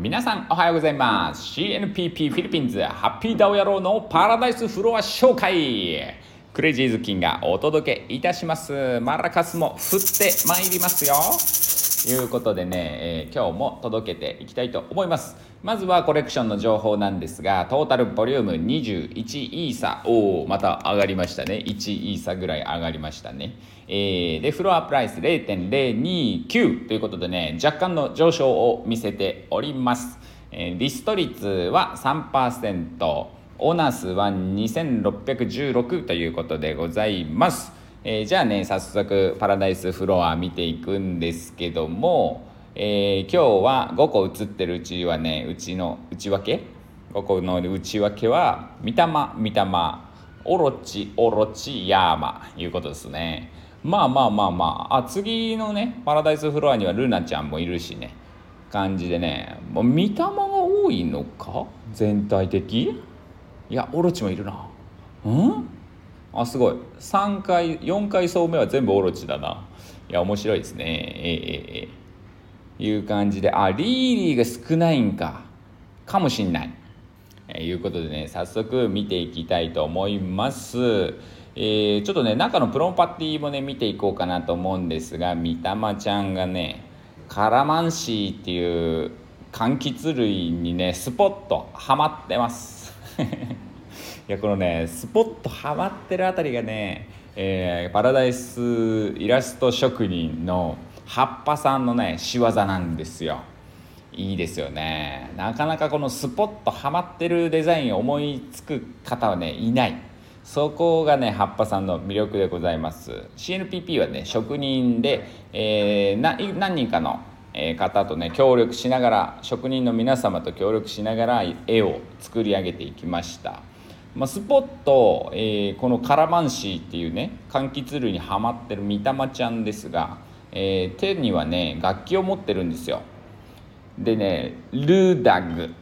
皆さんおはようございます。CNPP フィリピンズハッピーダオ野郎のパラダイスフロア紹介クレイジーズキンがお届けいたします。マラカスも振ってまいりますよ。ということでね、えー、今日も届けていきたいと思います。まずはコレクションの情報なんですがトータルボリューム21イーサおおまた上がりましたね。1イーサぐらい上がりましたね、えー、でフロアプライス0.029ということでね若干の上昇を見せております、えー、リスト率は3%オナスは2616ということでございます。えー、じゃあね早速パラダイスフロア見ていくんですけども、えー、今日は5個映ってるうちはねうちの内訳5個の内訳は「みたまみたま」「おろちおろちヤーマ」いうことですね。まあまあまあまあ。あ次のねパラダイスフロアにはルナちゃんもいるしね。感じでね。もう見たまが多いのか？全体的？いやオロチもいるな。うん？あすごい。3回4回走目は全部オロチだな。いや面白いですね。ええええ。いう感じであリーリーが少ないんかかもしんない。えいうことでね早速見ていきたいと思います。えー、ちょっとね中のプロパティもね見ていこうかなと思うんですがみたまちゃんがねカラマンシーっていう柑橘類にねスポッとハマってます。いやこのねスポットハマってるあたりがね、えー、パラダイスイラスト職人の葉っぱさんのね仕業なんですよ。いいですよね。なかなかこのスポットハマってるデザインを思いつく方はねいない。そこがね葉っぱさんの魅力でございます。CNPP はね職人で、えー、何人かの方とね協力しながら職人の皆様と協力しながら絵を作り上げていきました。まあ、スポット、えー、このカラマンシーっていうね柑橘類にはまってるみたまちゃんですが、えー、手にはね楽器を持ってるんですよ。でねルーダグ。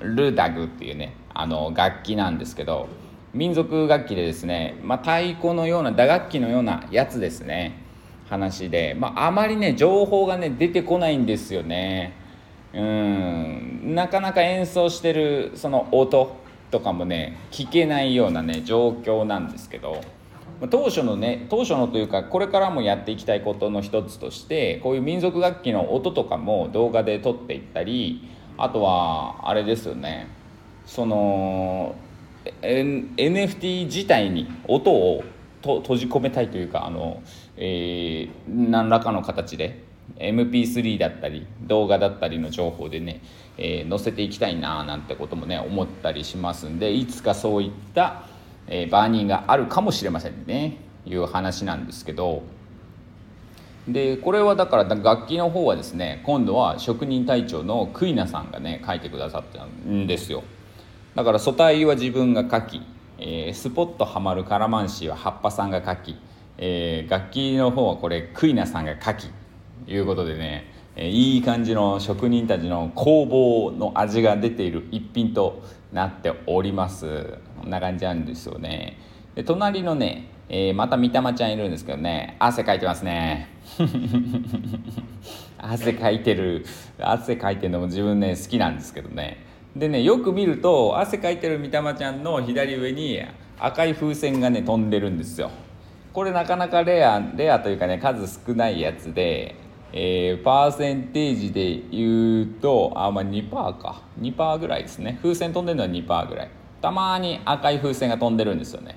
ルーダグっていうねあの楽器なんですけど民族楽器でですね、まあ、太鼓のような打楽器のようなやつですね。話で、まあ、あまりね情報がね出てこないんですよね。うん。なかなか演奏してるその音とかもね聞けないようなね状況なんですけど当初のね当初のというかこれからもやっていきたいことの一つとしてこういう民族楽器の音とかも動画で撮っていったりあとはあれですよねその NFT 自体に音をと閉じ込めたいというかあの、えー、何らかの形で MP3 だったり動画だったりの情報でね、えー、載せていきたいななんてこともね思ったりしますんでいつかそういった、えー、バーニーがあるかもしれませんね。いう話なんですけど。でこれはだから楽器の方はですね今度は職人隊長のクイナさんがね書いてくださったんですよ。だから素体は自分が書き、えー、スポッとはまるカラマンシーは葉っぱさんが書き、えー、楽器の方はこれクイナさんが書きいうことでねいい感じの職人たちの工房の味が出ている一品となっております。こんな感じなんですよね。で隣のね、えー、また三玉ちゃんいるんですけどね。汗かいてますね。汗かいてる。汗かいてるのも自分ね好きなんですけどね。でねよく見ると汗かいてる三玉ちゃんの左上に赤い風船がね飛んでるんですよ。これなかなかレアレアというかね数少ないやつでえー、パーセンテージで言うとあまあ2%か。2%ぐらいですね。風船飛んでるのは2%ぐらい。たまに赤い風船が飛んでるんですよね。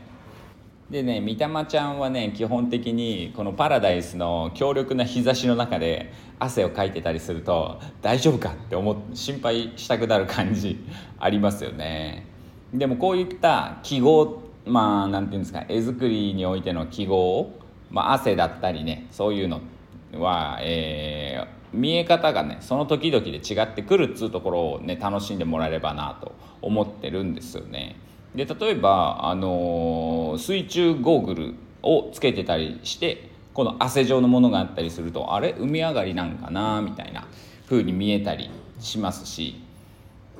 でね三玉ちゃんはね基本的にこのパラダイスの強力な日差しの中で汗をかいてたりすると大丈夫かって思っ心配したくなる感じありますよね。でもこういった記号まあ何て言うんですか絵作りにおいての記号まあ、汗だったりねそういうのっては、えー、見え方がねその時々で違ってくるっつうところをね楽しんでもらえればなと思ってるんですよね。で例えば、あのー、水中ゴーグルをつけてたりしてこの汗状のものがあったりするとあれ？海上がりなんかなみたいな風に見えたりしますし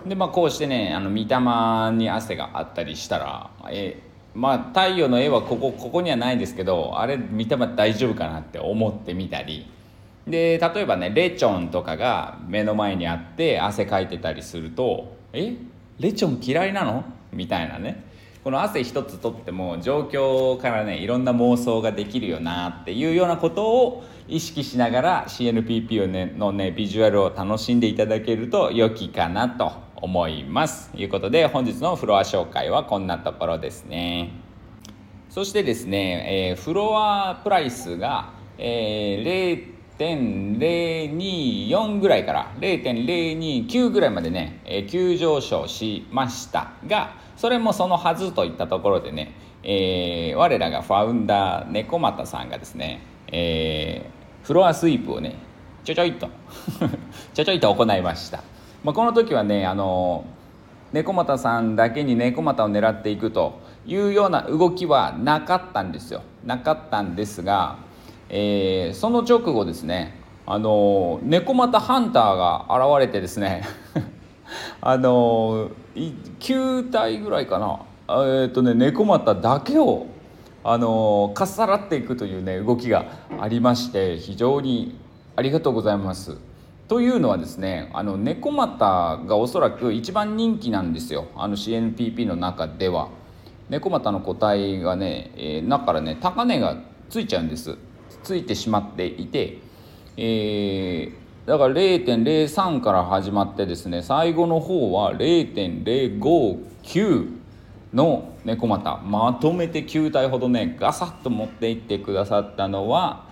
で、まあ、こうしてねあの御霊に汗があったりしたらえまあ太陽の絵はここここにはないですけどあれ見たら大丈夫かなって思ってみたり。で例えばねレチョンとかが目の前にあって汗かいてたりすると「え？レチョン嫌いなの?」みたいなね。この汗一つとっても状況からねいろんな妄想ができるよなっていうようなことを意識しながら CNPP、のねビジュアルを楽しんでいただけると良きかなと。思います。ということで本日のフロア紹介はこんなところですね。そしてですね、えー、フロアプライスが、えー、0.024ぐらいから0.029ぐらいまでね、えー、急上昇しましたがそれもそのはずといったところでね、えー、我らがファウンダー猫又さんがですね、えー、フロアスイープをねちょちょいと ちょちょいと行いました、まあ、この時はねあの猫又さんだけに猫又を狙っていくというような動きはなかったんですよなかったんですがえー、その直後ですねあの猫又ハンターが現れてですね あの9体ぐらいかなえー、っとね猫又だけをあのかっさらっていくというね動きがありまして非常にありがとうございます。というのはですねあの猫又がおそらく一番人気なんですよあの CNPP の中では。猫又の個体がね、えー、中からね高値がついちゃうんです。ついてしまっていて、えー、だから0.03から始まってですね最後の方は0.059の猫股まとめて9体ほどねガサッと持っていってくださったのは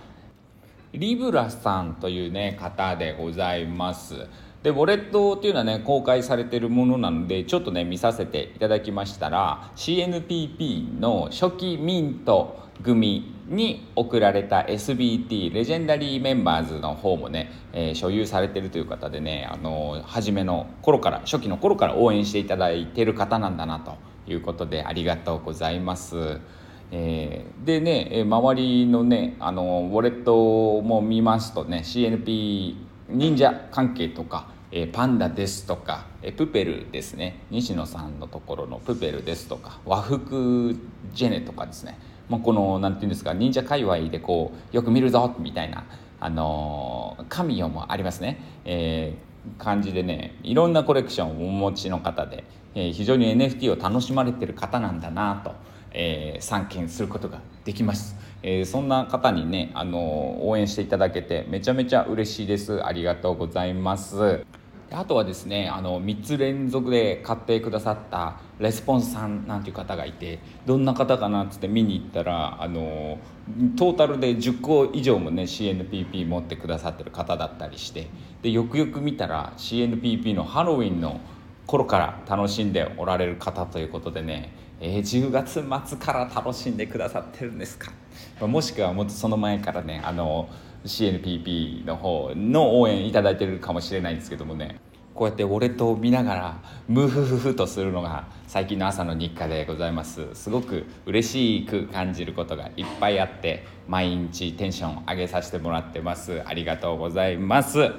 リブラさんというね方でございます。でウォレットっていうのはね公開されてるものなのでちょっとね見させていただきましたら CNPP の初期ミント組に贈られた SBT レジェンダリーメンバーズの方もね、えー、所有されてるという方でねあの初めの頃から初期の頃から応援していただいてる方なんだなということでありがとうございます。えー、でね周りのねあのウォレットも見ますとね CNP 忍者関係とか、えー、パンダですとか、えー、プペルですね。西野さんのところのプペルですとか和服ジェネとかですね。まあ、この何て言うんですか忍者界隈でこうよく見るぞみたいな、あのー、神よもありますね、えー、感じでねいろんなコレクションをお持ちの方で、えー、非常に NFT を楽しまれてる方なんだなと、えー、参見することができます。えー、そんな方にね、あの応援していただけてめちゃめちゃ嬉しいですありがとうございますあとはですねあの3つ連続で買ってくださったレスポンスさんなんていう方がいてどんな方かなっつって見に行ったらあのトータルで10個以上もね CNPP 持ってくださってる方だったりしてでよくよく見たら CNPP のハロウィンの頃から楽しんでおられる方ということでね、えー、10月末から楽しんでくださってるんですか、ま、もしくはもっとその前からねあの CNPP の方の応援いただいてるかもしれないんですけどもね。こうやってウォレットを見ながらムフフフとするのが最近の朝の日課でございます。すごく嬉しく感じることがいっぱいあって毎日テンション上げさせてもらってます。ありがとうございます。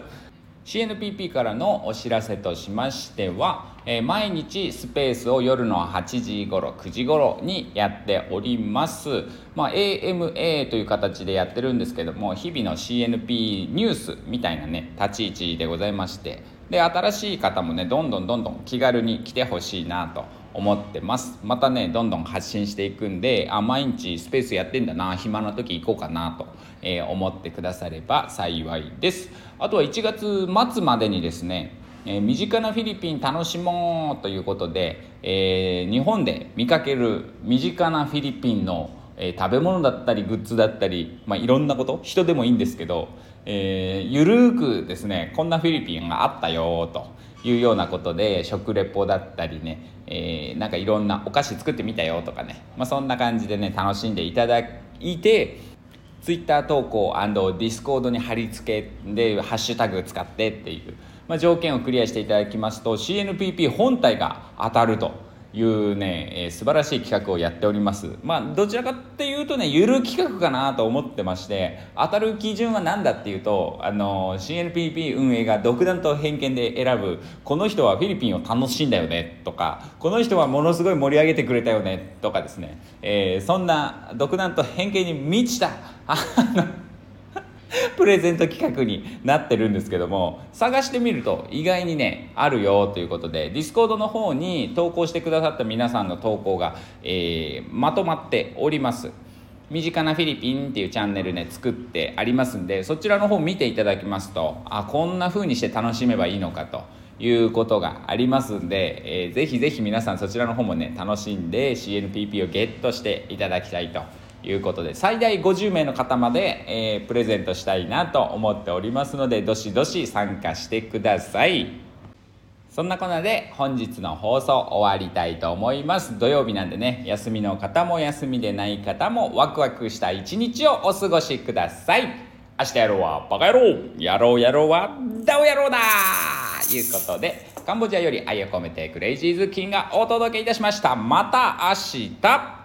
CNPP からのお知らせとしましては、え、毎日スペースを夜の8時頃9時頃にやっております、まあ、AMA という形でやってるんですけども日々の CNP ニュースみたいなね立ち位置でございましてで新しい方もねどんどんどんどん気軽に来てほしいなと思ってます。またねどんどん発信していくんであ毎日スペースやってんだな暇な時行こうかなと、えー、思ってくだされば幸いです。あとは1月末までにですねえー、身近なフィリピン楽しもうということで、えー、日本で見かける身近なフィリピンの、え、食べ物だったりグッズだったり、まあ、いろんなこと人でもいいんですけど、えー、ゆるーくですねこんなフィリピンがあったよというようなことで食レポだったりね、えー、なんかいろんなお菓子作ってみたよとかね、まあ、そんな感じでね楽しんでいただいて Twitter 投稿 &Discord に貼り付けでハッシュタグ使ってっていう、まあ、条件をクリアしていただきますと CNPP 本体が当たると。いうね、えー、素晴らしい企画をやっております。まあどちらかっていうとねゆる企画かなと思ってまして当たる基準は何だっていうとあの CNPP 運営が独断と偏見で選ぶこの人はフィリピンを楽しんだよねとかこの人はものすごい盛り上げてくれたよねとかですね、えー、そんな独断と偏見に満ちた プレゼント企画になってるんですけども探してみると意外にねあるよということで Discord の方に投稿してくださった皆さんの投稿が、えー、まとまっております。身近なフィリピンっていうチャンネルね作ってありますんでそちらの方見ていただきますとあこんな風にして楽しめばいいのかということがありますんで、えー、ぜひぜひ皆さんそちらの方もね楽しんで CNPP をゲットしていただきたいということで最大50名の方まで、えー、プレゼントしたいなと思っておりますのでどしどし参加してください。そんなこんなで本日の放送終わりたいと思います。土曜日なんでね休みの方も休みでない方もワクワクした一日をお過ごしください。明日やろうはバカ野郎。やろうやろうはダウ野郎だ。ということでカンボジアより愛を込めてクレイジーズキンがお届けいたしました。また明日。